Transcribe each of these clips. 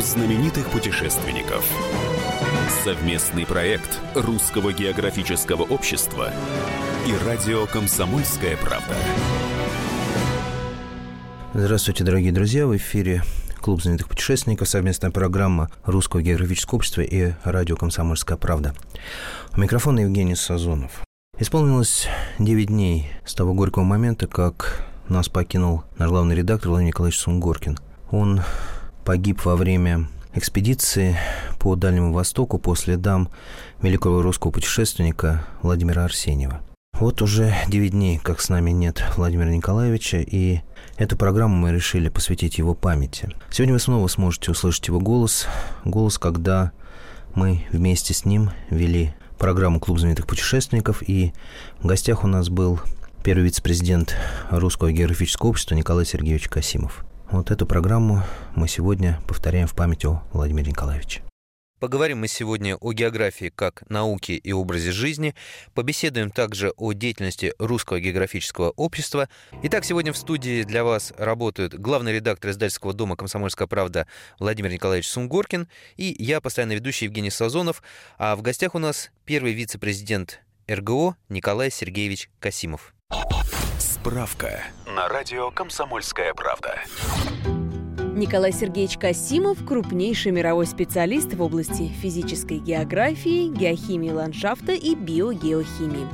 знаменитых путешественников. Совместный проект Русского географического общества и радио «Комсомольская правда». Здравствуйте, дорогие друзья! В эфире Клуб знаменитых путешественников, совместная программа Русского географического общества и радио «Комсомольская правда». У микрофона Евгений Сазонов. Исполнилось 9 дней с того горького момента, как нас покинул наш главный редактор Владимир Николаевич Сунгоркин. Он погиб во время экспедиции по Дальнему Востоку по следам великого русского путешественника Владимира Арсеньева. Вот уже 9 дней, как с нами нет Владимира Николаевича, и эту программу мы решили посвятить его памяти. Сегодня вы снова сможете услышать его голос, голос, когда мы вместе с ним вели программу «Клуб знаменитых путешественников», и в гостях у нас был первый вице-президент Русского географического общества Николай Сергеевич Касимов. Вот эту программу мы сегодня повторяем в память о Владимире Николаевиче. Поговорим мы сегодня о географии как науке и образе жизни, побеседуем также о деятельности Русского географического общества. Итак, сегодня в студии для вас работают главный редактор издательского дома «Комсомольская правда» Владимир Николаевич Сунгоркин и я, постоянно ведущий Евгений Сазонов, а в гостях у нас первый вице-президент РГО Николай Сергеевич Касимов. Справка на радио «Комсомольская правда». Николай Сергеевич Касимов – крупнейший мировой специалист в области физической географии, геохимии ландшафта и биогеохимии.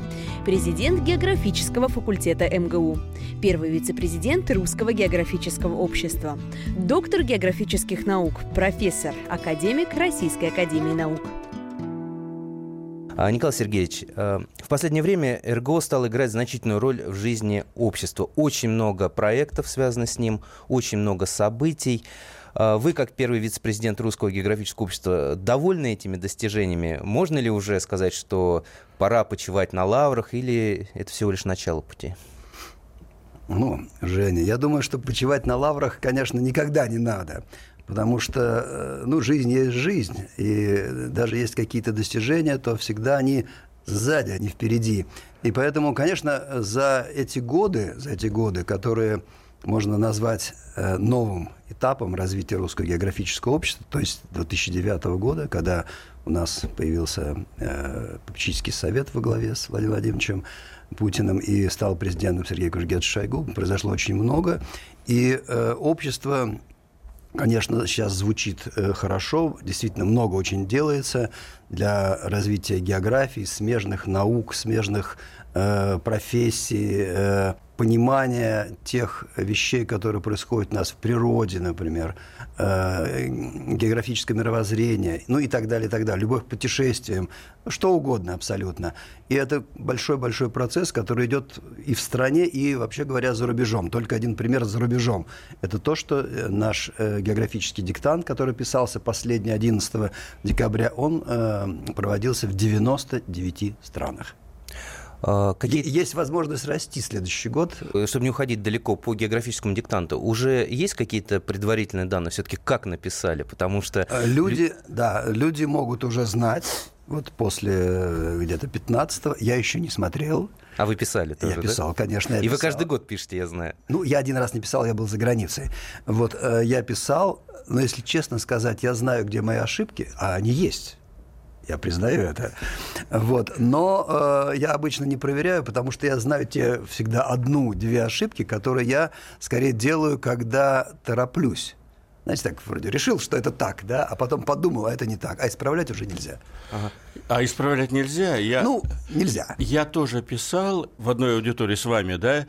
Президент географического факультета МГУ. Первый вице-президент Русского географического общества. Доктор географических наук, профессор, академик Российской академии наук. А, Николай Сергеевич, э, в последнее время РГО стал играть значительную роль в жизни общества. Очень много проектов связано с ним, очень много событий. А, вы, как первый вице-президент Русского географического общества, довольны этими достижениями? Можно ли уже сказать, что пора почивать на лаврах, или это всего лишь начало пути? Ну, Женя, я думаю, что почивать на лаврах, конечно, никогда не надо. Потому что, э, ну, жизнь есть жизнь. И даже есть какие-то достижения, то всегда они сзади, не впереди. И поэтому, конечно, за эти годы, за эти годы, которые можно назвать э, новым этапом развития русского географического общества, то есть 2009 года, когда у нас появился э, попечительский совет во главе с Владимиром Владимировичем Путиным и стал президентом Сергей Кужгетович Шойгу, произошло очень много. И э, общество конечно, сейчас звучит э, хорошо, действительно много очень делается для развития географии, смежных наук, смежных э, профессий, э, понимания тех вещей, которые происходят у нас в природе, например, э, географическое мировоззрение, ну и так далее, и так далее, любовь к путешествиям, что угодно абсолютно. И это большой-большой процесс, который идет и в стране, и, вообще говоря, за рубежом. Только один пример за рубежом. Это то, что э, наш э, географический диктант, который писался последний 11 декабря, он э, проводился в 99 странах. А, какие... Есть возможность расти следующий год. Э, чтобы не уходить далеко по географическому диктанту, уже есть какие-то предварительные данные все-таки, как написали? Потому что... Э, люди, да, люди могут уже знать, вот после э, где-то 15-го, я еще не смотрел, а вы писали тоже, Я писал, да? конечно. Я И писал. вы каждый год пишете, я знаю. Ну, я один раз не писал, я был за границей. Вот, я писал, но если честно сказать, я знаю, где мои ошибки, а они есть. Я признаю это. Вот. Но э, я обычно не проверяю, потому что я знаю те всегда одну-две ошибки, которые я скорее делаю, когда тороплюсь. Знаете, так вроде решил, что это так, да, а потом подумал, а это не так, а исправлять уже нельзя. Ага. А исправлять нельзя? Я, ну, нельзя. Я тоже писал в одной аудитории с вами, да,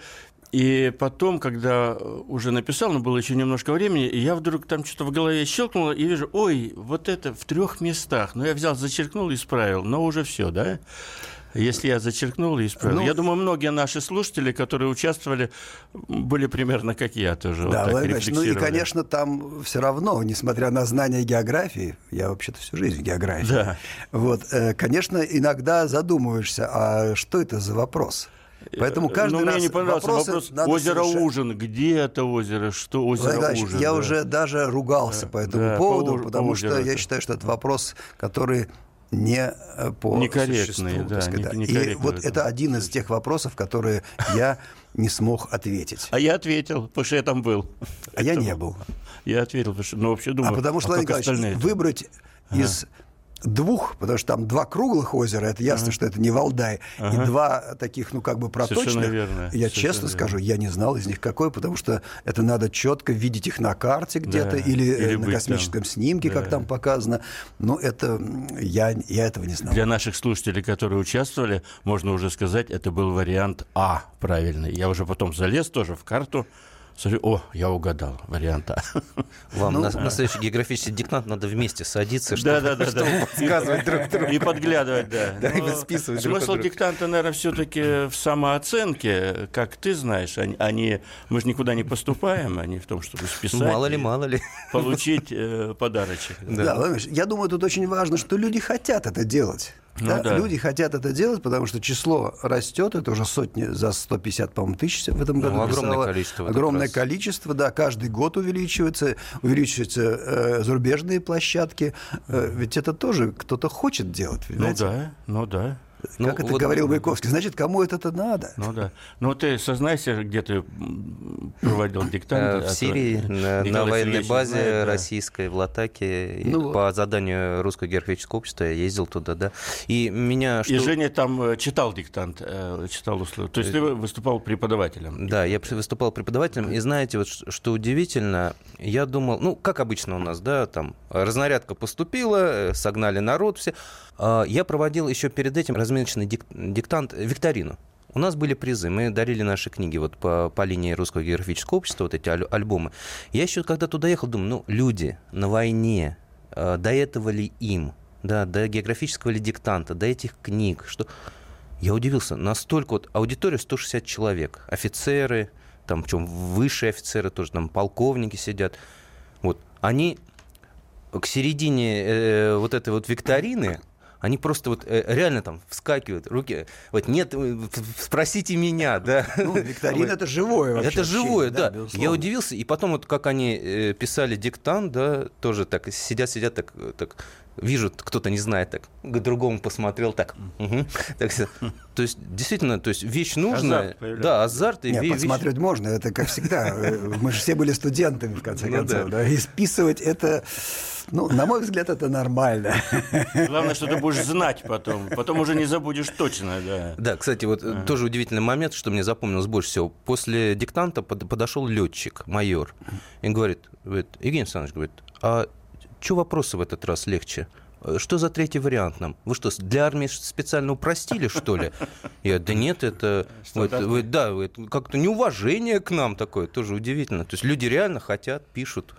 и потом, когда уже написал, но было еще немножко времени, и я вдруг там что-то в голове щелкнуло, и вижу, ой, вот это в трех местах. Ну, я взял, зачеркнул и исправил, но уже все, да? Если я зачеркнул и исправил. Ну, я думаю, многие наши слушатели, которые участвовали, были примерно как я тоже. Да, вот Владимир ну и, конечно, там все равно, несмотря на знание географии, я вообще-то всю жизнь в географии, да. вот, э, конечно, иногда задумываешься, а что это за вопрос? Поэтому каждый Но раз мне не понравился вопрос озеро совершать. Ужин. Где это озеро? Что озеро Владимир Ужин? Я да. уже даже ругался да. по этому да, поводу, по, потому по что я считаю, что это вопрос, который не э, по некорректные, да, так не, И вот это один из тех вопросов, которые я не смог ответить. А я ответил, потому что я там был. А я не был. Я ответил, потому что, ну, вообще думаю, а потому что, а Владимир Николаевич, выбрать из двух, потому что там два круглых озера, это ясно, ага. что это не Валдай, ага. и два таких, ну, как бы проточных. Верно. Я честно верно. скажу, я не знал из них какой, потому что это надо четко видеть их на карте где-то да. или, или на космическом там. снимке, да. как там показано. Но это я, я этого не знал. Для наших слушателей, которые участвовали, можно уже сказать, это был вариант А правильный. Я уже потом залез тоже в карту, Смотрю, о, я угадал вариант А. Вам ну, на, на следующий географический диктант надо вместе садиться, чтобы, да, да, да, чтобы да. подсказывать друг другу. И подглядывать, да. Да, и списывать Смысл диктанта, наверное, все-таки в самооценке, как ты знаешь. Они, они, мы же никуда не поступаем, они в том, чтобы списать. Мало ли, мало ли. Получить э, подарочек. Да, да я думаю, тут очень важно, что люди хотят это делать. Ну, да, да. Люди хотят это делать, потому что число растет, это уже сотни за 150, по-моему, тысяч в этом году. Ну, огромное количество. Огромное количество, да, каждый год увеличивается, увеличиваются э, зарубежные площадки, э, ведь это тоже кто-то хочет делать. Ну да, ну да. Ну, как это вот, говорил Маяковский, значит, кому это надо? Ну да. Ну ты сознайся, где ты проводил диктант? Э, в Сирии, на, на военной базе знает, да. российской, в Латаке. Ну, по заданию Русского географического общества я ездил туда, да. И меня... Что... И Женя там э, читал диктант, э, читал условия. То есть ты выступал преподавателем? Да, я выступал преподавателем. И знаете, вот что удивительно, я думал, ну, как обычно у нас, да, там разнарядка поступила, согнали народ, все. А, я проводил еще перед этим разминочный диктант, викторину. У нас были призы, мы дарили наши книги вот по, по линии Русского географического общества, вот эти аль- альбомы. Я еще когда туда ехал, думаю, ну, люди на войне, э, до этого ли им, да, до географического ли диктанта, до этих книг, что... Я удивился, настолько вот аудитория 160 человек, офицеры, там, в чем высшие офицеры тоже, там, полковники сидят. Вот, они к середине э, вот этой вот викторины они просто вот э, реально там вскакивают, руки, вот нет, э, спросите меня, да. Ну, викторина это живое вообще. Это живое, да. да. Я удивился, и потом вот как они э, писали диктант, да, тоже так сидят, сидят так, так вижу, кто-то не знает, так к другому посмотрел, так, угу, так то есть действительно, то есть вещь нужная, азарт да, азарт и Нет, вещь... посмотреть можно, это как всегда, мы же все были студентами в конце ну, концов, да. да, и списывать это ну, на мой взгляд, это нормально. Главное, что ты будешь знать потом. Потом уже не забудешь точно, да. Да, кстати, вот ага. тоже удивительный момент, что мне запомнилось больше всего. После диктанта подошел летчик, майор, и говорит, говорит Евгений Александрович, говорит, а что вопросы в этот раз легче? Что за третий вариант нам? Вы что, для армии специально упростили, что ли? Я, да нет, это, вот, вы, да, это как-то неуважение к нам такое, тоже удивительно. То есть люди реально хотят, пишут.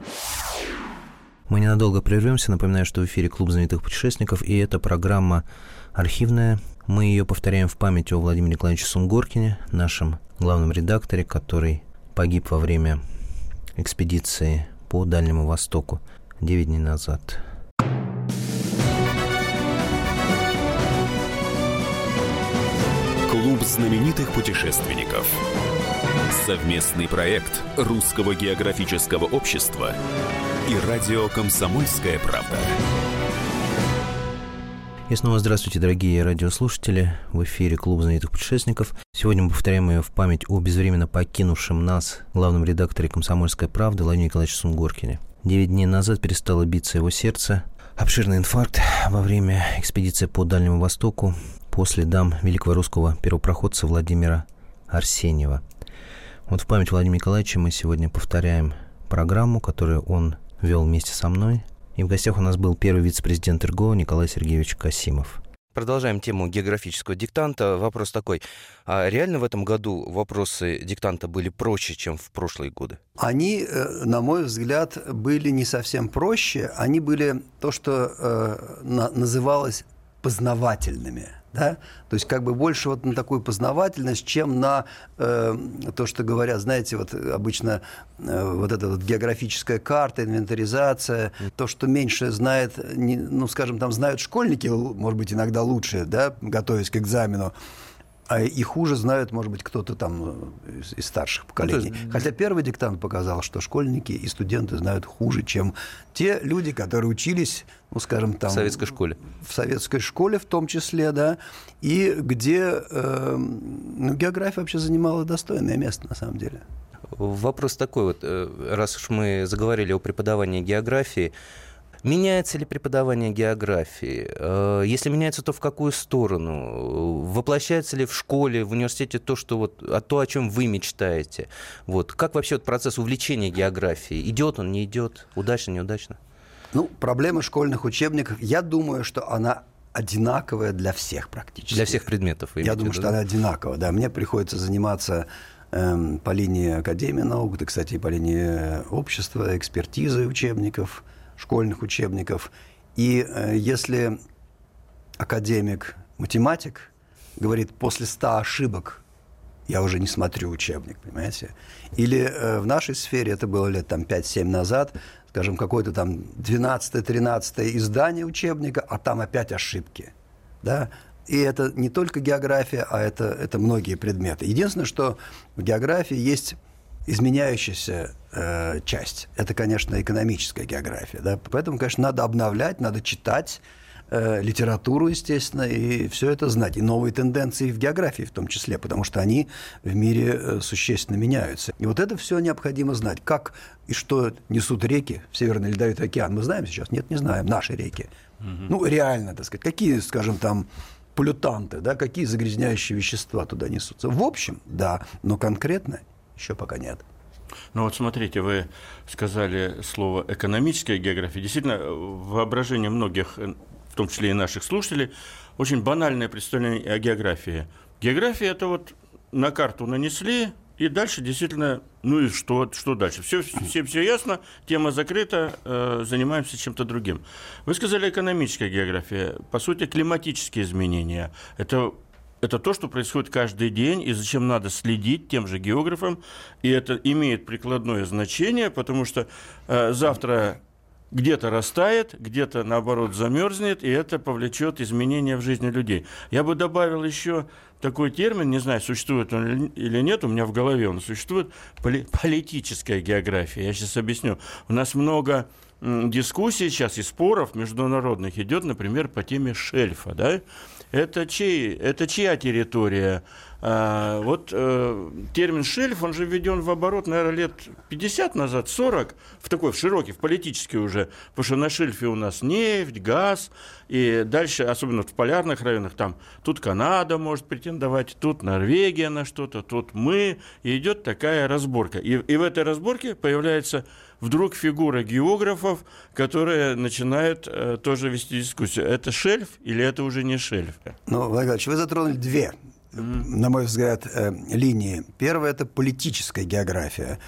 Мы ненадолго прервемся. Напоминаю, что в эфире Клуб знаменитых путешественников, и эта программа архивная. Мы ее повторяем в память о Владимире Николаевиче Сунгоркине, нашем главном редакторе, который погиб во время экспедиции по Дальнему Востоку 9 дней назад. Клуб знаменитых путешественников. Совместный проект Русского географического общества и радио «Комсомольская правда». И снова здравствуйте, дорогие радиослушатели. В эфире Клуб знаменитых путешественников. Сегодня мы повторяем ее в память о безвременно покинувшем нас главном редакторе «Комсомольской правды» Владимире Николаевиче Сунгоркине. Девять дней назад перестало биться его сердце. Обширный инфаркт во время экспедиции по Дальнему Востоку по следам великого русского первопроходца Владимира Арсеньева. Вот в память Владимира Николаевича мы сегодня повторяем программу, которую он вел вместе со мной. И в гостях у нас был первый вице-президент РГО Николай Сергеевич Касимов. Продолжаем тему географического диктанта. Вопрос такой. А реально в этом году вопросы диктанта были проще, чем в прошлые годы? Они, э, на мой взгляд, были не совсем проще. Они были то, что э, называлось познавательными да? То есть как бы больше вот на такую познавательность, чем на э, то, что говорят, знаете, вот обычно э, вот эта вот географическая карта, инвентаризация, то, что меньше знает, не, ну, скажем, там знают школьники, может быть, иногда лучше, да, готовясь к экзамену, А и хуже знают, может быть, кто-то там э, из, из старших поколений. Ну, есть... Хотя первый диктант показал, что школьники и студенты знают хуже, чем те люди, которые учились, ну, скажем, там... В советской школе. В советской школе в том числе, да. И где э, ну, география вообще занимала достойное место, на самом деле. Вопрос такой вот, э, раз уж мы заговорили о преподавании географии, Меняется ли преподавание географии? Э, если меняется, то в какую сторону? Воплощается ли в школе, в университете то, что вот, а то, о чем вы мечтаете? Вот. Как вообще вот процесс увлечения географией? Идет он, не идет? Удачно, неудачно? Ну, проблема школьных учебников, я думаю, что она одинаковая для всех практически. Для всех предметов. Я думаю, что да? она одинаковая. Да, мне приходится заниматься эм, по линии Академии наук, да, кстати, и по линии общества, экспертизы учебников – школьных учебников. И э, если академик, математик говорит, после 100 ошибок я уже не смотрю учебник, понимаете? Или э, в нашей сфере, это было лет там 5-7 назад, скажем, какое-то там 12-13 издание учебника, а там опять ошибки, да? И это не только география, а это, это многие предметы. Единственное, что в географии есть изменяющаяся э, часть. Это, конечно, экономическая география. Да? Поэтому, конечно, надо обновлять, надо читать э, литературу, естественно, и все это знать. И новые тенденции в географии в том числе, потому что они в мире э, существенно меняются. И вот это все необходимо знать. Как и что несут реки в Северный Ледовитый океан, мы знаем сейчас? Нет, не знаем. Наши реки. Угу. Ну, реально, так сказать. Какие, скажем, там полютанты, да, какие загрязняющие вещества туда несутся. В общем, да, но конкретно еще пока нет. Ну вот смотрите, вы сказали слово экономическая география. Действительно, воображение многих, в том числе и наших слушателей, очень банальное представление о географии. География – это вот на карту нанесли, и дальше действительно, ну и что, что дальше? Все, все, все ясно, тема закрыта, э, занимаемся чем-то другим. Вы сказали экономическая география. По сути, климатические изменения. Это это то, что происходит каждый день, и зачем надо следить тем же географам. И это имеет прикладное значение, потому что э, завтра где-то растает, где-то, наоборот, замерзнет, и это повлечет изменения в жизни людей. Я бы добавил еще такой термин, не знаю, существует он или нет, у меня в голове он существует, поли- политическая география. Я сейчас объясню. У нас много дискуссий сейчас и споров международных идет, например, по теме шельфа, да, это, чей, это чья территория? А, вот э, термин «шельф», он же введен в оборот, наверное, лет 50 назад, 40, в такой, в широкий, в политический уже, потому что на шельфе у нас нефть, газ, и дальше, особенно в полярных районах, там, тут Канада может претендовать, тут Норвегия на что-то, тут мы, и идет такая разборка. И, и в этой разборке появляется вдруг фигура географов, которая начинает э, тоже вести дискуссию. Это шельф или это уже не шельф? Ну, Владимир вы затронули две на мой взгляд, э, линии. Первая – это политическая география.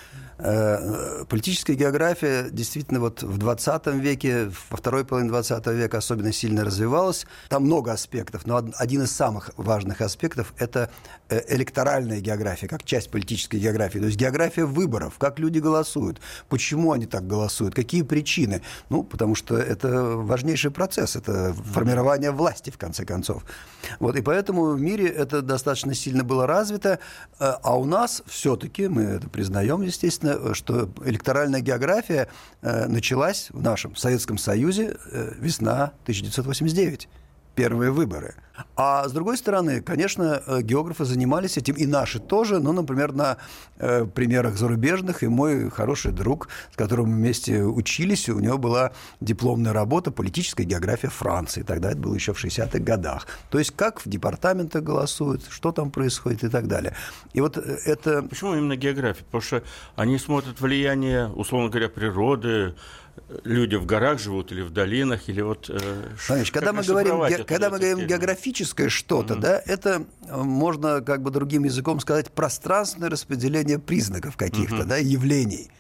Э, политическая география действительно вот в 20 веке, во второй половине 20 века особенно сильно развивалась. Там много аспектов, но один из самых важных аспектов – это э, электоральная география, как часть политической географии. То есть география выборов, как люди голосуют, почему они так голосуют, какие причины. Ну, потому что это важнейший процесс, это формирование власти, в конце концов. Вот, и поэтому в мире это достаточно сильно было развито, э, а у нас все-таки, мы это признаем, естественно, Э, что электоральная география э, началась в нашем Советском Союзе э, весна 1989 первые выборы. А с другой стороны, конечно, географы занимались этим, и наши тоже, ну, например, на э, примерах зарубежных, и мой хороший друг, с которым мы вместе учились, у него была дипломная работа «Политическая география Франции», тогда это было еще в 60-х годах. То есть как в департаментах голосуют, что там происходит и так далее. И вот это... Почему именно география? Потому что они смотрят влияние, условно говоря, природы, люди в горах живут или в долинах, или вот... Э, Знаешь, когда мы говорим, ге- когда мы говорим географическое что-то, mm-hmm. да, это э, можно как бы другим языком сказать пространственное распределение признаков каких-то, mm-hmm. да, явлений.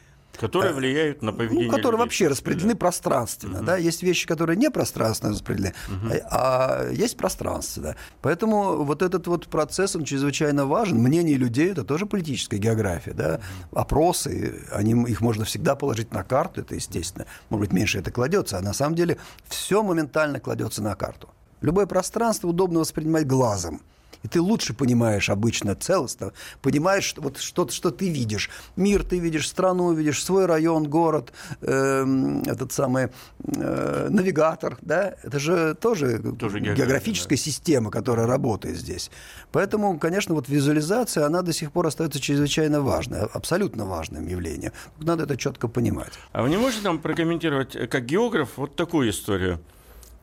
Которые влияют на поведение ну, Которые людей. вообще распределены да. пространственно. Угу. Да? Есть вещи, которые не пространственно распределены, угу. а, есть пространство. Да? Поэтому вот этот вот процесс, он чрезвычайно важен. Мнение людей – это тоже политическая география. Да? Опросы, они, их можно всегда положить на карту, это естественно. Может быть, меньше это кладется, а на самом деле все моментально кладется на карту. Любое пространство удобно воспринимать глазом. И ты лучше понимаешь обычно целостно, понимаешь что, вот что-то, что ты видишь. Мир ты видишь, страну видишь, свой район, город, э, этот самый э, навигатор, да, это же тоже, тоже географическая да. система, которая работает здесь. Поэтому, конечно, вот визуализация, она до сих пор остается чрезвычайно важной, абсолютно важным явлением. Надо это четко понимать. А вы не можете нам прокомментировать, как географ, вот такую историю?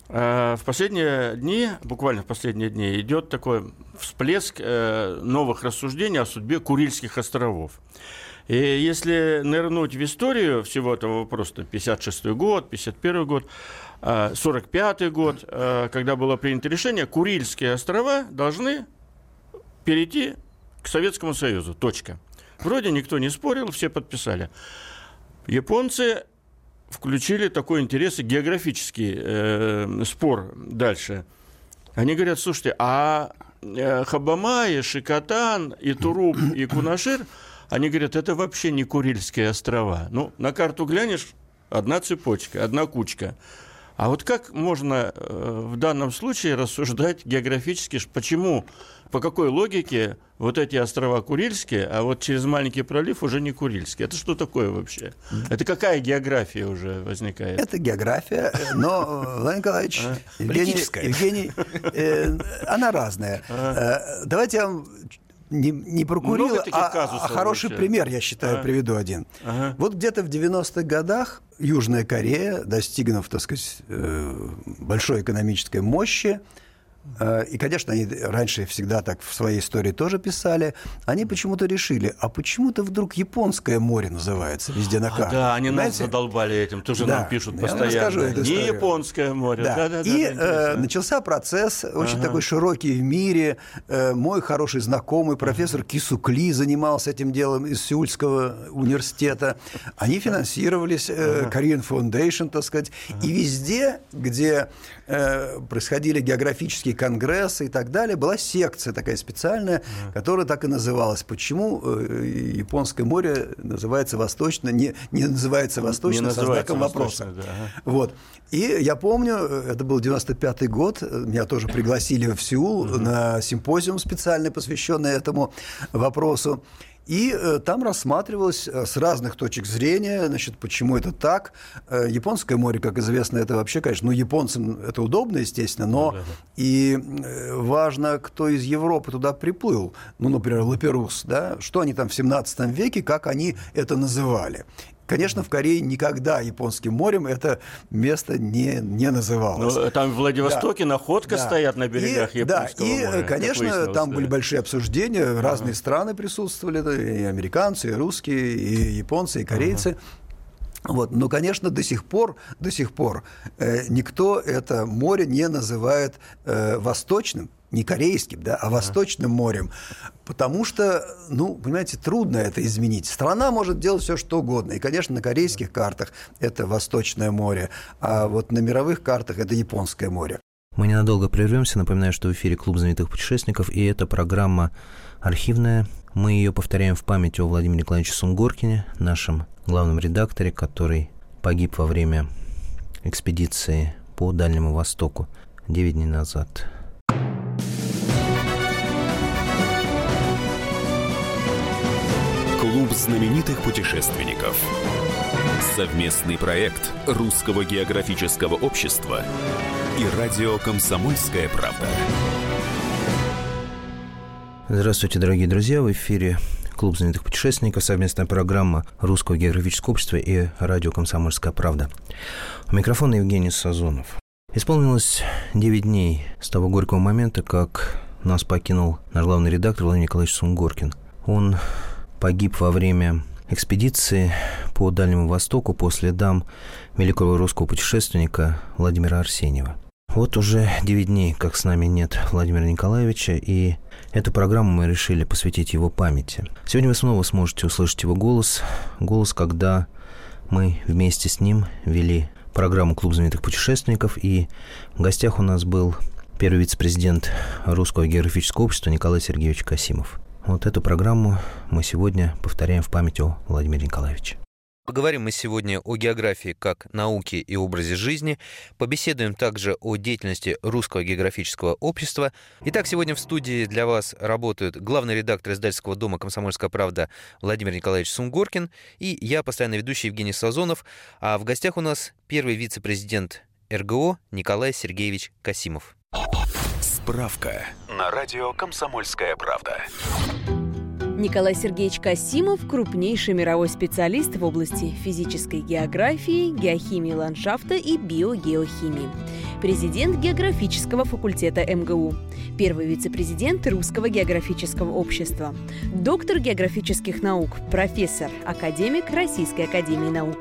А, в последние дни, буквально в последние дни, идет такой всплеск э, новых рассуждений о судьбе Курильских островов. И если нырнуть в историю всего этого вопроса, 56 год, 51 год, 45 а, год, э, когда было принято решение, Курильские острова должны перейти к Советскому Союзу. Точка. Вроде никто не спорил, все подписали. Японцы включили такой интерес географический э, спор дальше. Они говорят, слушайте, а э, Хабамай, Шикотан, и Туруп, и Кунашир, они говорят, это вообще не Курильские острова. Ну, на карту глянешь, одна цепочка, одна кучка. А вот как можно э, в данном случае рассуждать географически, почему, по какой логике вот эти острова Курильские, а вот через маленький пролив уже не Курильские? Это что такое вообще? Это какая география уже возникает? Это география, но, Владимир Николаевич? Евгений, Евгений э, она разная. Э, давайте я вам не, не про Курил, а, а хороший вообще. пример, я считаю, ага. приведу один. Ага. Вот где-то в 90-х годах Южная Корея, достигнув, так сказать, э, большой экономической мощи, и, конечно, они раньше всегда так в своей истории тоже писали. Они почему-то решили, а почему-то вдруг Японское море называется везде на карте. А, да, они Знаете? нас задолбали этим, тоже да. нам пишут постоянно. Не Японское море. Да. Да, да, и да, э, начался процесс, очень ага. такой широкий в мире. Э, мой хороший знакомый, профессор ага. Кисукли, занимался этим делом из Сеульского университета. Они финансировались, э, ага. Korean Foundation, так сказать. Ага. И везде, где э, происходили географические конгрессы и так далее, была секция такая специальная, mm. которая так и называлась. Почему э, Японское море называется восточно, не, не называется восточно, со знаком вопроса. Да. Вот. И я помню, э, это был 95-й год, меня тоже пригласили в Сеул mm-hmm. на симпозиум специальный, посвященный этому вопросу. И э, там рассматривалось э, с разных точек зрения, значит, почему это так. Э, Японское море, как известно, это вообще, конечно, ну, японцам это удобно, естественно, но да, да. и важно, кто из Европы туда приплыл. Ну, например, Лаперус, да, что они там в 17 веке, как они это называли. Конечно, в Корее никогда японским морем это место не, не называлось. Но ну, там в Владивостоке да. находка да. стоят на берегах и, японского да, и, моря. конечно, там да. были большие обсуждения, ага. разные страны присутствовали, и американцы, и русские, и японцы, и корейцы. Ага. Вот. Но, конечно, до сих пор, до сих пор э, никто это море не называет э, восточным, не корейским, да, а Восточным морем, потому что, ну, понимаете, трудно это изменить. Страна может делать все, что угодно. И, конечно, на корейских картах это Восточное море, а вот на мировых картах это Японское море. Мы ненадолго прервемся. Напоминаю, что в эфире Клуб знаменитых путешественников, и эта программа архивная. Мы ее повторяем в память о Владимире Николаевиче Сунгоркине, нашем главном редакторе, который погиб во время экспедиции по Дальнему Востоку 9 дней назад. Клуб знаменитых путешественников. Совместный проект Русского географического общества и радио «Комсомольская правда». Здравствуйте, дорогие друзья! В эфире Клуб знаменитых путешественников, совместная программа Русского географического общества и радио «Комсомольская правда». У микрофона Евгений Сазонов. Исполнилось 9 дней с того горького момента, как нас покинул наш главный редактор Владимир Николаевич Сунгоркин. Он погиб во время экспедиции по Дальнему Востоку по следам великого русского путешественника Владимира Арсеньева. Вот уже 9 дней, как с нами нет Владимира Николаевича, и эту программу мы решили посвятить его памяти. Сегодня вы снова сможете услышать его голос, голос, когда мы вместе с ним вели программу «Клуб знаменитых путешественников», и в гостях у нас был первый вице-президент Русского географического общества Николай Сергеевич Касимов. Вот эту программу мы сегодня повторяем в память о Владимире Николаевиче. Поговорим мы сегодня о географии как науке и образе жизни. Побеседуем также о деятельности Русского географического общества. Итак, сегодня в студии для вас работают главный редактор издательского дома «Комсомольская правда» Владимир Николаевич Сунгоркин и я, постоянно ведущий Евгений Сазонов. А в гостях у нас первый вице-президент РГО Николай Сергеевич Касимов. Справка на радио «Комсомольская правда». Николай Сергеевич Касимов – крупнейший мировой специалист в области физической географии, геохимии ландшафта и биогеохимии. Президент географического факультета МГУ. Первый вице-президент Русского географического общества. Доктор географических наук, профессор, академик Российской академии наук.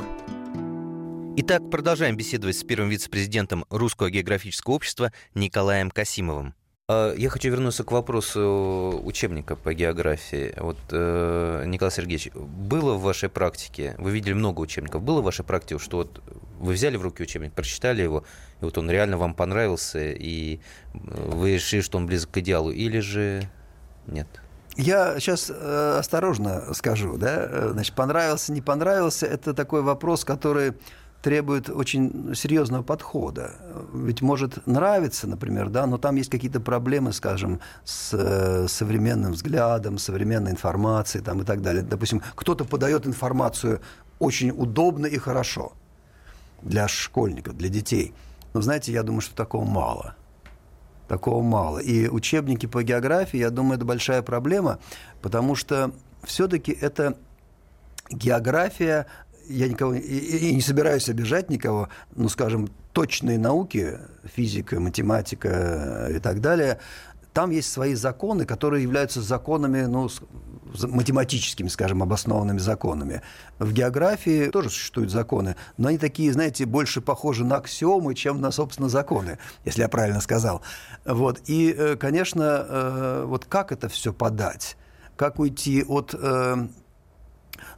Итак, продолжаем беседовать с первым вице-президентом Русского географического общества Николаем Касимовым. А, я хочу вернуться к вопросу учебника по географии. Вот, э, Николай Сергеевич, было в вашей практике, вы видели много учебников, было в вашей практике, что вот вы взяли в руки учебник, прочитали его, и вот он реально вам понравился, и вы решили, что он близок к идеалу, или же нет? Я сейчас э, осторожно скажу, да, значит, понравился, не понравился, это такой вопрос, который требует очень серьезного подхода. Ведь может нравиться, например, да, но там есть какие-то проблемы, скажем, с э, современным взглядом, современной информацией там, и так далее. Допустим, кто-то подает информацию очень удобно и хорошо для школьников, для детей. Но знаете, я думаю, что такого мало. Такого мало. И учебники по географии, я думаю, это большая проблема, потому что все-таки это география я никого и, и не собираюсь обижать никого, ну, скажем, точные науки, физика, математика и так далее, там есть свои законы, которые являются законами, ну, математическими, скажем, обоснованными законами. В географии тоже существуют законы, но они такие, знаете, больше похожи на аксиомы, чем на, собственно, законы, если я правильно сказал. Вот. И, э, конечно, э, вот как это все подать? Как уйти от э,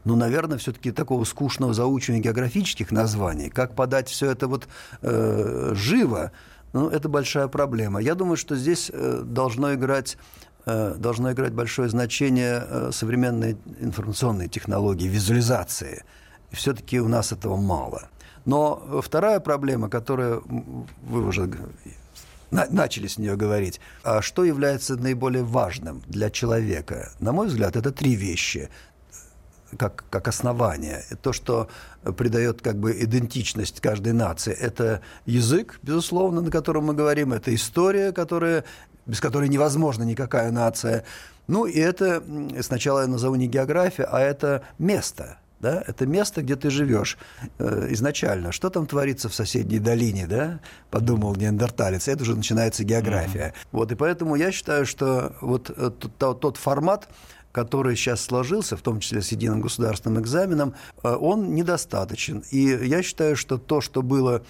ну, наверное, все-таки такого скучного заучивания географических названий, как подать все это вот э, живо, ну, это большая проблема. Я думаю, что здесь э, должно играть э, должно играть большое значение э, современные информационные технологии, визуализации. Все-таки у нас этого мало. Но вторая проблема, которую вы уже начали с нее говорить. А что является наиболее важным для человека? На мой взгляд, это три вещи как, как основание. То, что придает как бы идентичность каждой нации, это язык, безусловно, на котором мы говорим, это история, которая, без которой невозможна никакая нация. Ну и это, сначала я назову не география, а это место, да, это место, где ты живешь э, изначально. Что там творится в соседней долине, да, подумал неандерталец, это уже начинается география. Mm-hmm. Вот, и поэтому я считаю, что вот э, тот, тот формат, который сейчас сложился, в том числе с единым государственным экзаменом, э, он недостаточен. И я считаю, что то, что было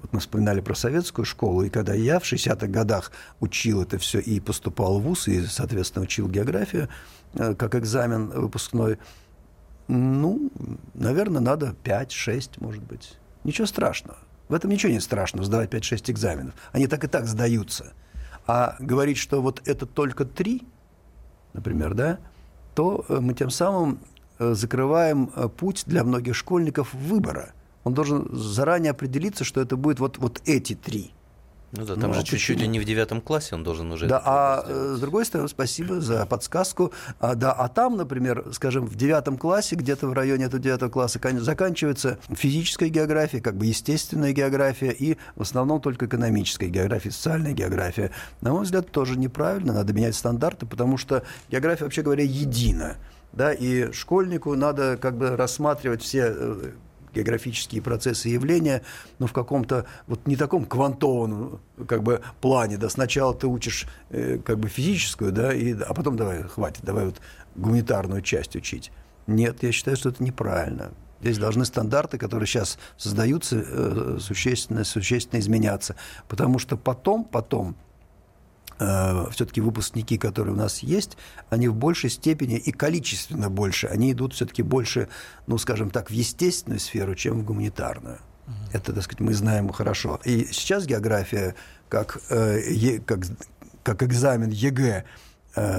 вот мы вспоминали про советскую школу, и когда я в 60-х годах учил это все и поступал в ВУЗ, и, соответственно, учил географию э, как экзамен выпускной, ну, наверное, надо 5-6, может быть. Ничего страшного. В этом ничего не страшного, сдавать 5-6 экзаменов. Они так и так сдаются. А говорить, что вот это только три – например, да, то э, мы тем самым э, закрываем э, путь для многих школьников выбора. Он должен заранее определиться, что это будет вот, вот эти три – ну да, там ну, же чуть-чуть ли не в девятом классе он должен уже... Да, а сделать. с другой стороны, спасибо за подсказку. А, да, а там, например, скажем, в девятом классе, где-то в районе этого девятого класса заканчивается физическая география, как бы естественная география и в основном только экономическая география, социальная география. На мой взгляд, тоже неправильно, надо менять стандарты, потому что география, вообще говоря, едина. Да, и школьнику надо как бы рассматривать все э, географические процессы и явления, но в каком-то вот не таком квантованном как бы плане, да, сначала ты учишь э, как бы физическую, да, и, а потом давай, хватит, давай вот гуманитарную часть учить. Нет, я считаю, что это неправильно. Здесь должны стандарты, которые сейчас создаются, э, существенно, существенно изменяться. Потому что потом, потом все-таки выпускники, которые у нас есть, они в большей степени и количественно больше, они идут все-таки больше, ну, скажем так, в естественную сферу, чем в гуманитарную. Uh-huh. Это, так сказать, мы знаем хорошо. И сейчас география, как, э, е, как, как экзамен ЕГЭ, э,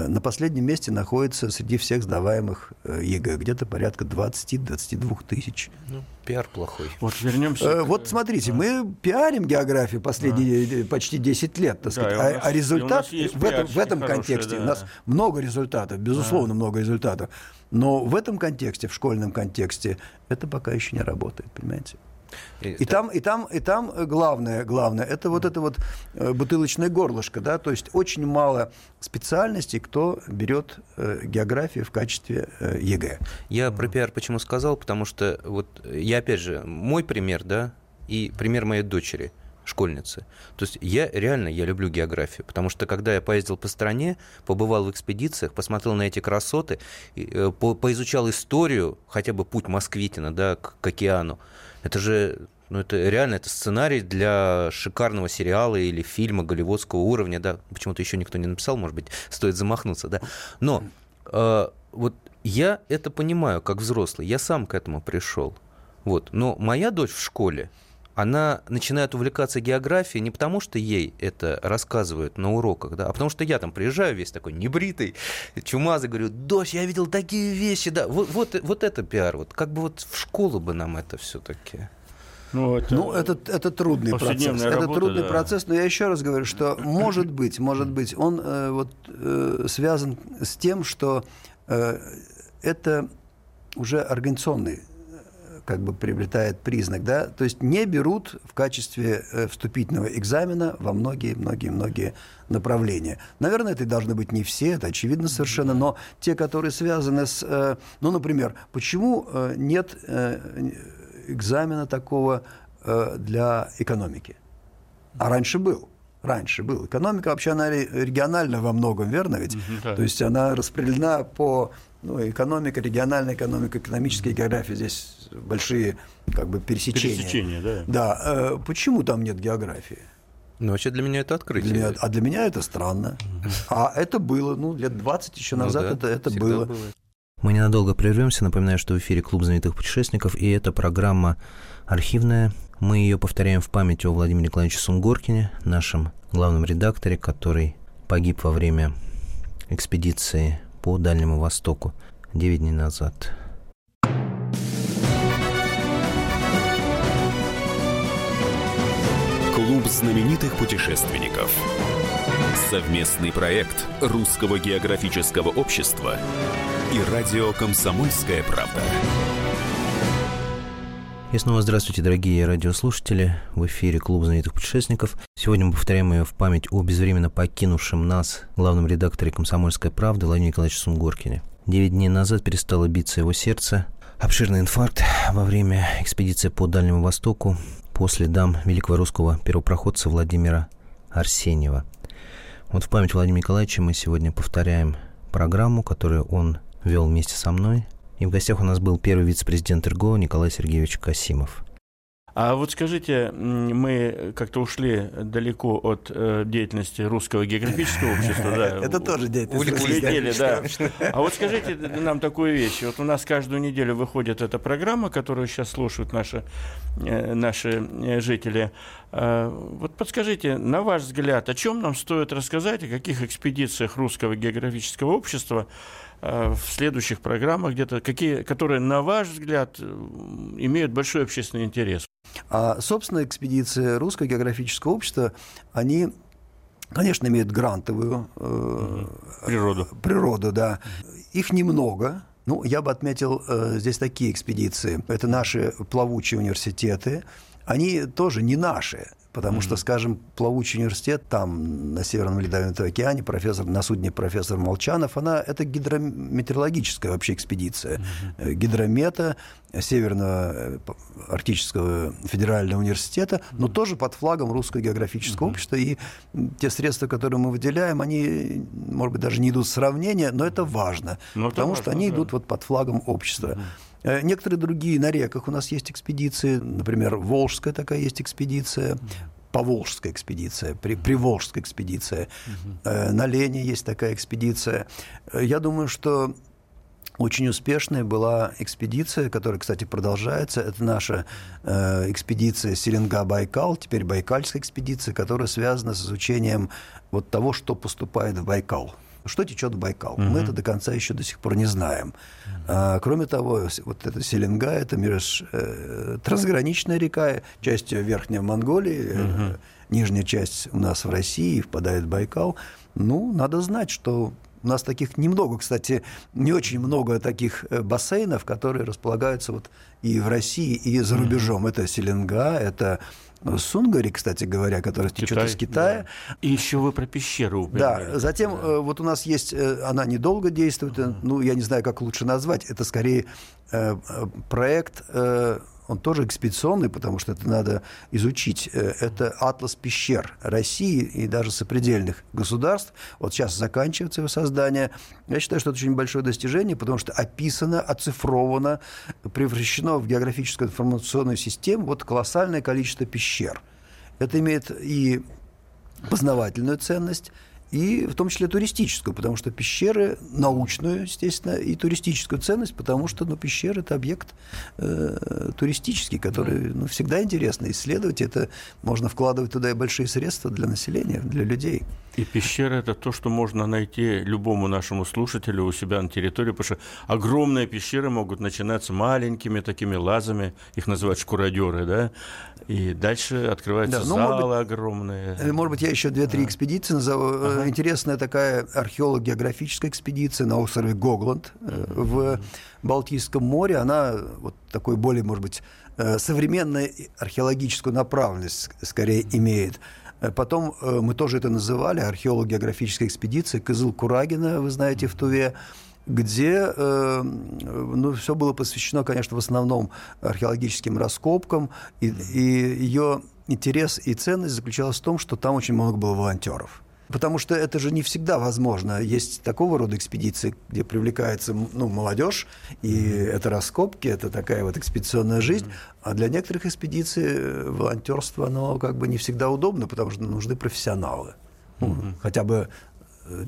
на последнем месте находится среди всех сдаваемых э, ЕГЭ, где-то порядка 20-22 тысяч. Ну, пиар плохой. Вот вернемся. Э, вот смотрите, мы пиарим географию последние почти 10 лет, так Да, сказать, у а- нас- а результат в этом, в этом пиарщики контексте хорошие, у нас да. много результатов, безусловно, много результатов. Но в этом контексте, в школьном контексте, это пока еще не работает, понимаете? И там, и там, и там э, главное, главное, это вот это вот э, бутылочное горлышко, да, то есть очень мало специальностей, кто берет э, географию в качестве ЕГЭ. Я про пиар почему сказал, потому что вот я опять же, мой пример, да, и пример моей дочери, школьницы. То есть я реально, я люблю географию, потому что когда я поездил по стране, побывал в экспедициях, посмотрел на эти красоты, э, по- поизучал историю, хотя бы путь Москвитина, да, к, к океану, это же ну, это реально это сценарий для шикарного сериала или фильма голливудского уровня, да. Почему-то еще никто не написал, может быть, стоит замахнуться, да. Но э, вот я это понимаю как взрослый, я сам к этому пришел. Вот. Но моя дочь в школе, она начинает увлекаться географией не потому, что ей это рассказывают на уроках, да, а потому что я там приезжаю весь такой небритый, чумазый, говорю, дочь, я видел такие вещи, да, вот, вот, вот это пиар, вот как бы вот в школу бы нам это все-таки. Ну, это, Ну, это, это трудный процесс. повседневная Это работа, трудный да. процесс, но я еще раз говорю, что может быть, может быть, он э, вот, э, связан с тем, что э, это уже организационный э, как бы приобретает признак, да, то есть не берут в качестве э, вступительного экзамена во многие-многие-многие направления. Наверное, это должны быть не все, это очевидно совершенно, но те, которые связаны с, э, ну, например, почему э, нет экзамена такого для экономики? А раньше был. Раньше был. Экономика вообще она ре- региональна во многом, верно ведь? да. То есть она распределена по ну, экономика, региональная экономика, экономическая география. Здесь большие как бы пересечения. пересечение, да. Да. э, почему там нет географии? Ну, вообще для меня это открытие. Для меня- а для меня это странно. А это было, ну, лет 20 еще Ну назад да, это, это всегда было. Мы ненадолго прервемся. Напоминаю, что в эфире Клуб знаменитых путешественников, и эта программа архивная. Мы ее повторяем в память о Владимире Николаевиче Сунгоркине, нашем главном редакторе, который погиб во время экспедиции по Дальнему Востоку 9 дней назад. Клуб знаменитых путешественников. Совместный проект Русского географического общества и радио «Комсомольская правда». И снова здравствуйте, дорогие радиослушатели. В эфире Клуб знаменитых путешественников. Сегодня мы повторяем ее в память о безвременно покинувшем нас главном редакторе «Комсомольской правды» Владимире Николаевиче Сунгоркине. Девять дней назад перестало биться его сердце. Обширный инфаркт во время экспедиции по Дальнему Востоку по следам великого русского первопроходца Владимира Арсеньева. Вот в память Владимира Николаевича мы сегодня повторяем программу, которую он вел вместе со мной. И в гостях у нас был первый вице-президент РГО Николай Сергеевич Касимов. А вот скажите, мы как-то ушли далеко от э, деятельности русского географического общества, да? Это тоже деятельность. Улетели, да. А вот скажите нам такую вещь. Вот у нас каждую неделю выходит эта программа, которую сейчас слушают наши, э, наши э, жители. А, Вот подскажите, на ваш взгляд, о чем нам стоит рассказать, о каких экспедициях русского географического общества э, в следующих программах где-то, какие, которые, на ваш взгляд, э, имеют большой общественный интерес? А, собственно, экспедиции Русского географического общества, они, конечно, имеют грантовую э, Природу. природу, да. Их немного. Ну, я бы отметил э, здесь такие экспедиции. Это наши плавучие университеты. Они тоже не наши. Потому что, скажем, плавучий университет там, на Северном Ледовитом океане, профессор, на судне профессор Молчанов, она, это гидрометеорологическая вообще экспедиция. Э, Гидромета Северного э, Арктического федерального университета, но тоже под флагом Русского географического общества. И те средства, которые мы выделяем, они, может быть, даже не идут в сравнение, но это важно. Ну, это потому важно, что они да. идут вот под флагом общества. Э, Некоторые другие на реках у нас есть экспедиции, например, Волжская такая есть экспедиция, Поволжская экспедиция, при, Приволжская экспедиция, Э, на Лене есть такая экспедиция. Э, Я думаю, что очень успешной была экспедиция, которая, кстати, продолжается. Это наша э, экспедиция Селенга-Байкал, теперь Байкальская экспедиция, которая связана с изучением вот того, что поступает в Байкал. Что течет в Байкал? Угу. Мы это до конца еще до сих пор не знаем. А, кроме того, вот эта Селенга, это меж, э, трансграничная река, часть Верхняя Монголии, угу. э, нижняя часть у нас в России, впадает в Байкал. Ну, надо знать, что у нас таких немного, кстати, не очень много таких э, бассейнов, которые располагаются вот и в России, и за рубежом. Это Селенга, это Сунгари, кстати говоря, который течет из Китая. Да. И еще вы про пещеру упоминали. Да, затем да. Э, вот у нас есть, она недолго действует, uh-huh. ну, я не знаю, как лучше назвать, это скорее проект он тоже экспедиционный, потому что это надо изучить. Э, это атлас пещер России и даже сопредельных государств. Вот сейчас заканчивается его создание. Я считаю, что это очень большое достижение, потому что описано, оцифровано, превращено в географическую информационную систему вот колоссальное количество пещер. Это имеет и познавательную ценность, и в том числе туристическую, потому что пещеры научную, естественно, и туристическую ценность, потому что ну, пещеры – это объект э, туристический, который ну, всегда интересно исследовать. Это можно вкладывать туда и большие средства для населения, для людей. И пещера – это то, что можно найти любому нашему слушателю у себя на территории, потому что огромные пещеры могут начинаться маленькими такими лазами, их называют шкуродеры, да, и дальше открываются да, ну, залы быть, огромные. Э, может быть, я еще две-три да. экспедиции назову. Э, ага. Интересная такая археолог-географическая экспедиция на острове Гогланд mm в Балтийском море. Она вот такой более, может быть, современную археологическую направленность скорее имеет. Потом мы тоже это называли археолог-географическая экспедиция Кызыл-Курагина, вы знаете, в Туве где э, ну, все было посвящено, конечно, в основном археологическим раскопкам, и, и ее интерес и ценность заключалась в том, что там очень много было волонтеров. Потому что это же не всегда возможно. Есть такого рода экспедиции, где привлекается ну, молодежь, и mm-hmm. это раскопки, это такая вот экспедиционная жизнь. Mm-hmm. А для некоторых экспедиций э, волонтерство, оно как бы не всегда удобно, потому что нужны профессионалы. Mm-hmm. Хотя бы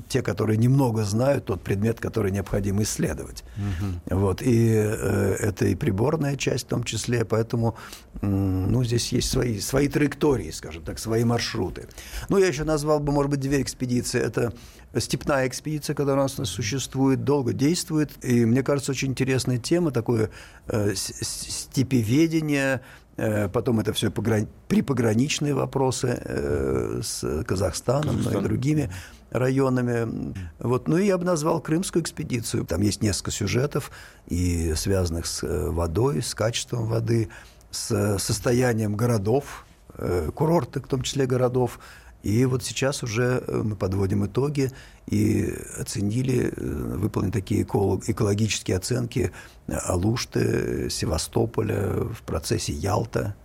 те, которые немного знают тот предмет, который необходимо исследовать. Угу. Вот, и э, это и приборная часть в том числе, поэтому ну, здесь есть свои, свои траектории, скажем так, свои маршруты. Ну, я еще назвал бы, может быть, две экспедиции. Это степная экспедиция, которая у нас существует, долго действует, и, мне кажется, очень интересная тема, такое э, степеведение, э, Потом это все пограни... припограничные вопросы э, с Казахстаном Казахстан. и другими районами. Вот. Ну и я бы назвал Крымскую экспедицию. Там есть несколько сюжетов, и связанных с э, водой, с качеством воды, с состоянием городов, э, курорты, в том числе городов. И вот сейчас уже э, мы подводим итоги и оценили, выполнили такие экологические оценки Алушты, Севастополя, в процессе Ялта.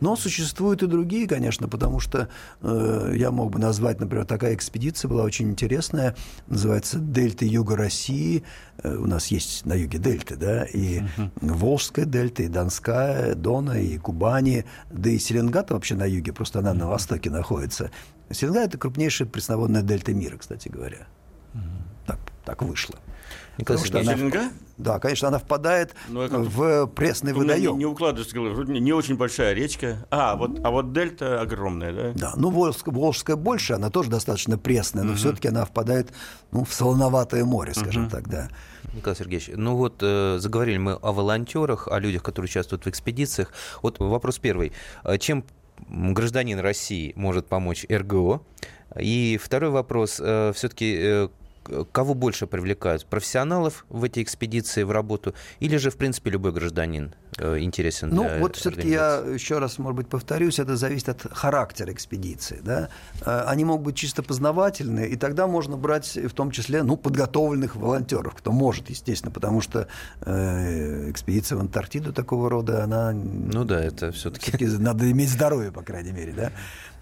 Но существуют и другие, конечно, потому что э, я мог бы назвать, например, такая экспедиция была очень интересная, называется «Дельта Юга России». Э, у нас есть на юге дельты, да, и uh-huh. Волжская дельта, и Донская, Дона, и Кубани, да и Селенгата вообще на юге, просто она uh-huh. на востоке находится. Селенга – это крупнейшая пресноводная дельта мира, кстати говоря. Uh-huh. Так, так вышло. Николай Потому что она, да, конечно, она впадает ну, в пресный водоем. Не, не укладывается, не очень большая речка. А, вот, а вот дельта огромная, да? Да, ну Волжская, Волжская больше, она тоже достаточно пресная, но угу. все-таки она впадает ну, в солоноватое море, скажем угу. так, да. Николай Сергеевич, ну вот э, заговорили мы о волонтерах, о людях, которые участвуют в экспедициях. Вот вопрос первый. Э, чем гражданин России может помочь РГО? И второй вопрос. Э, все-таки э, кого больше привлекают? Профессионалов в эти экспедиции, в работу? Или же, в принципе, любой гражданин э, интересен Ну, вот все-таки я еще раз, может быть, повторюсь, это зависит от характера экспедиции. Да? Э, они могут быть чисто познавательные, и тогда можно брать в том числе ну, подготовленных волонтеров, кто может, естественно, потому что э, экспедиция в Антарктиду такого рода, она... Ну да, это все-таки... Все надо иметь здоровье, по крайней мере, да?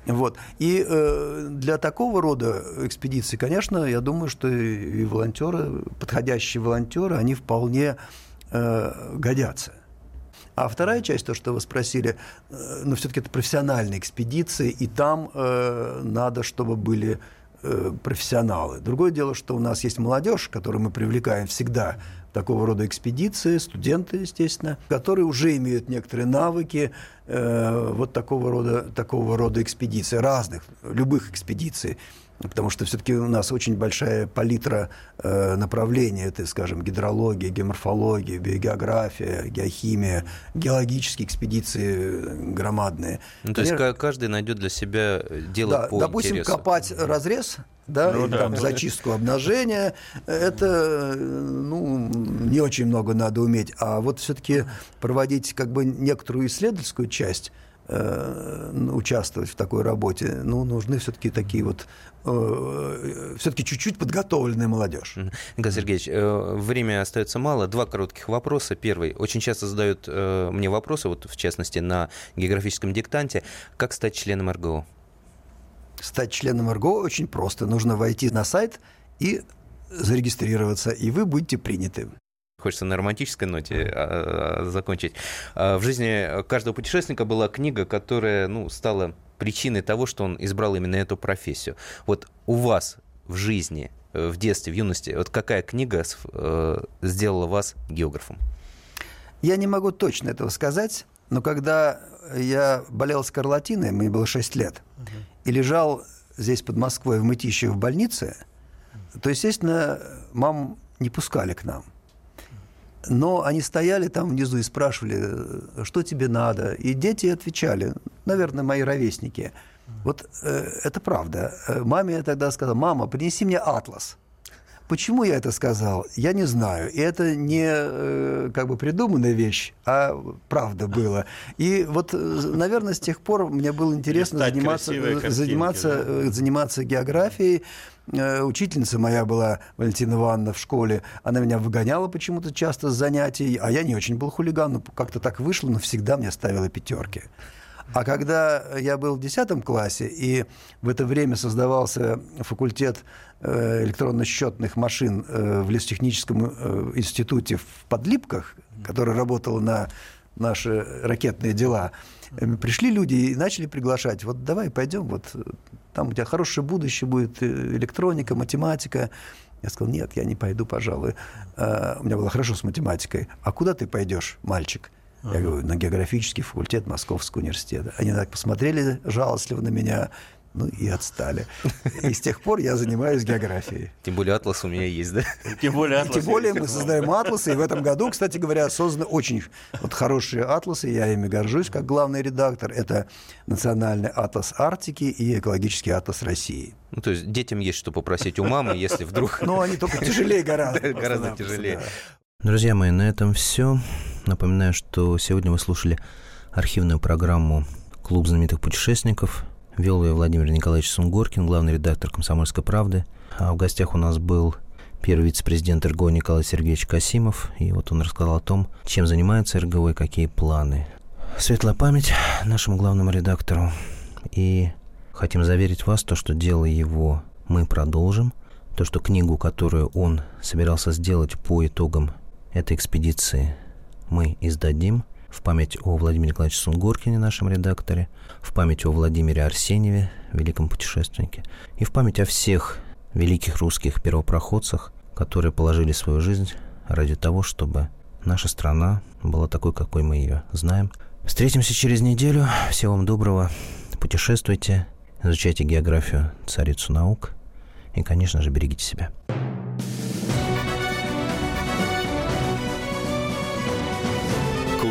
Вот. И э, для такого рода экспедиций, конечно, я думаю, что и волонтеры, подходящие волонтеры, они вполне э, годятся. А вторая часть, то, что вы спросили, э, ну, все-таки это профессиональные экспедиции, и там э, надо, чтобы были э, профессионалы. Другое дело, что у нас есть молодежь, которую мы привлекаем всегда такого рода экспедиции, студенты, естественно, которые уже имеют некоторые навыки э, вот такого рода, такого рода экспедиций, разных, любых экспедиций. Потому что все-таки у нас очень большая палитра э, направлений. Это, скажем, гидрология, геоморфология, биогеография, геохимия, геологические экспедиции громадные. Ну, то Конечно, есть каждый найдет для себя дело да, по Допустим, интересу. копать разрез, да, ну, или да, там да. зачистку обнажения, это ну, не очень много надо уметь. А вот все-таки проводить как бы некоторую исследовательскую часть, э, участвовать в такой работе, ну, нужны все-таки такие вот э, все-таки чуть-чуть подготовленная молодежь. Николай Сергеевич, э, время остается мало. Два коротких вопроса. Первый. Очень часто задают э, мне вопросы, вот в частности на географическом диктанте. Как стать членом РГО? Стать членом РГО очень просто. Нужно войти на сайт и зарегистрироваться, и вы будете приняты. Хочется на романтической ноте а, а, закончить. А, в жизни каждого путешественника была книга, которая ну, стала причиной того, что он избрал именно эту профессию. Вот у вас в жизни, в детстве, в юности, вот какая книга э, сделала вас географом? Я не могу точно этого сказать, но когда я болел скарлатиной, мне было 6 лет, угу. и лежал здесь под Москвой в Мытище в больнице, то, естественно, мам не пускали к нам. Но они стояли там внизу и спрашивали, что тебе надо. И дети отвечали, наверное, мои ровесники. Вот э, это правда. Маме я тогда сказал, мама, принеси мне атлас. Почему я это сказал, я не знаю. И это не э, как бы придуманная вещь, а правда было. И вот, э, наверное, с тех пор мне было интересно заниматься, э, заниматься, да? заниматься географией. Учительница моя была Валентина Ивановна в школе. Она меня выгоняла почему-то часто с занятий, а я не очень был хулиган. но как-то так вышло, но всегда мне ставила пятерки. А когда я был в 10 классе, и в это время создавался факультет э, электронно-счетных машин э, в лесотехническом э, институте в Подлипках, который работал на наши ракетные дела, пришли люди и начали приглашать. Вот давай пойдем, вот там у тебя хорошее будущее будет, электроника, математика. Я сказал, нет, я не пойду, пожалуй. У меня было хорошо с математикой. А куда ты пойдешь, мальчик? Я говорю, на географический факультет Московского университета. Они так посмотрели жалостливо на меня, ну и отстали. И с тех пор я занимаюсь географией. Тем более атлас у меня есть, да? Тем более, атлас Тем более мы создаем атласы, и в этом году, кстати говоря, созданы очень вот хорошие атласы, я ими горжусь как главный редактор. Это Национальный атлас Арктики и экологический атлас России. Ну, то есть детям есть что попросить у мамы, если вдруг... Ну, они только тяжелее гораздо. Гораздо тяжелее. Друзья мои, на этом все. Напоминаю, что сегодня вы слушали архивную программу «Клуб знаменитых путешественников». Вел ее Владимир Николаевич Сунгоркин, главный редактор «Комсомольской правды». А в гостях у нас был первый вице-президент РГО Николай Сергеевич Касимов. И вот он рассказал о том, чем занимается РГО и какие планы. Светлая память нашему главному редактору. И хотим заверить вас, то, что дело его мы продолжим. То, что книгу, которую он собирался сделать по итогам этой экспедиции мы издадим в память о Владимире Николаевиче Сунгоркине, нашем редакторе, в память о Владимире Арсеньеве, великом путешественнике, и в память о всех великих русских первопроходцах, которые положили свою жизнь ради того, чтобы наша страна была такой, какой мы ее знаем. Встретимся через неделю. Всего вам доброго. Путешествуйте, изучайте географию, царицу наук и, конечно же, берегите себя.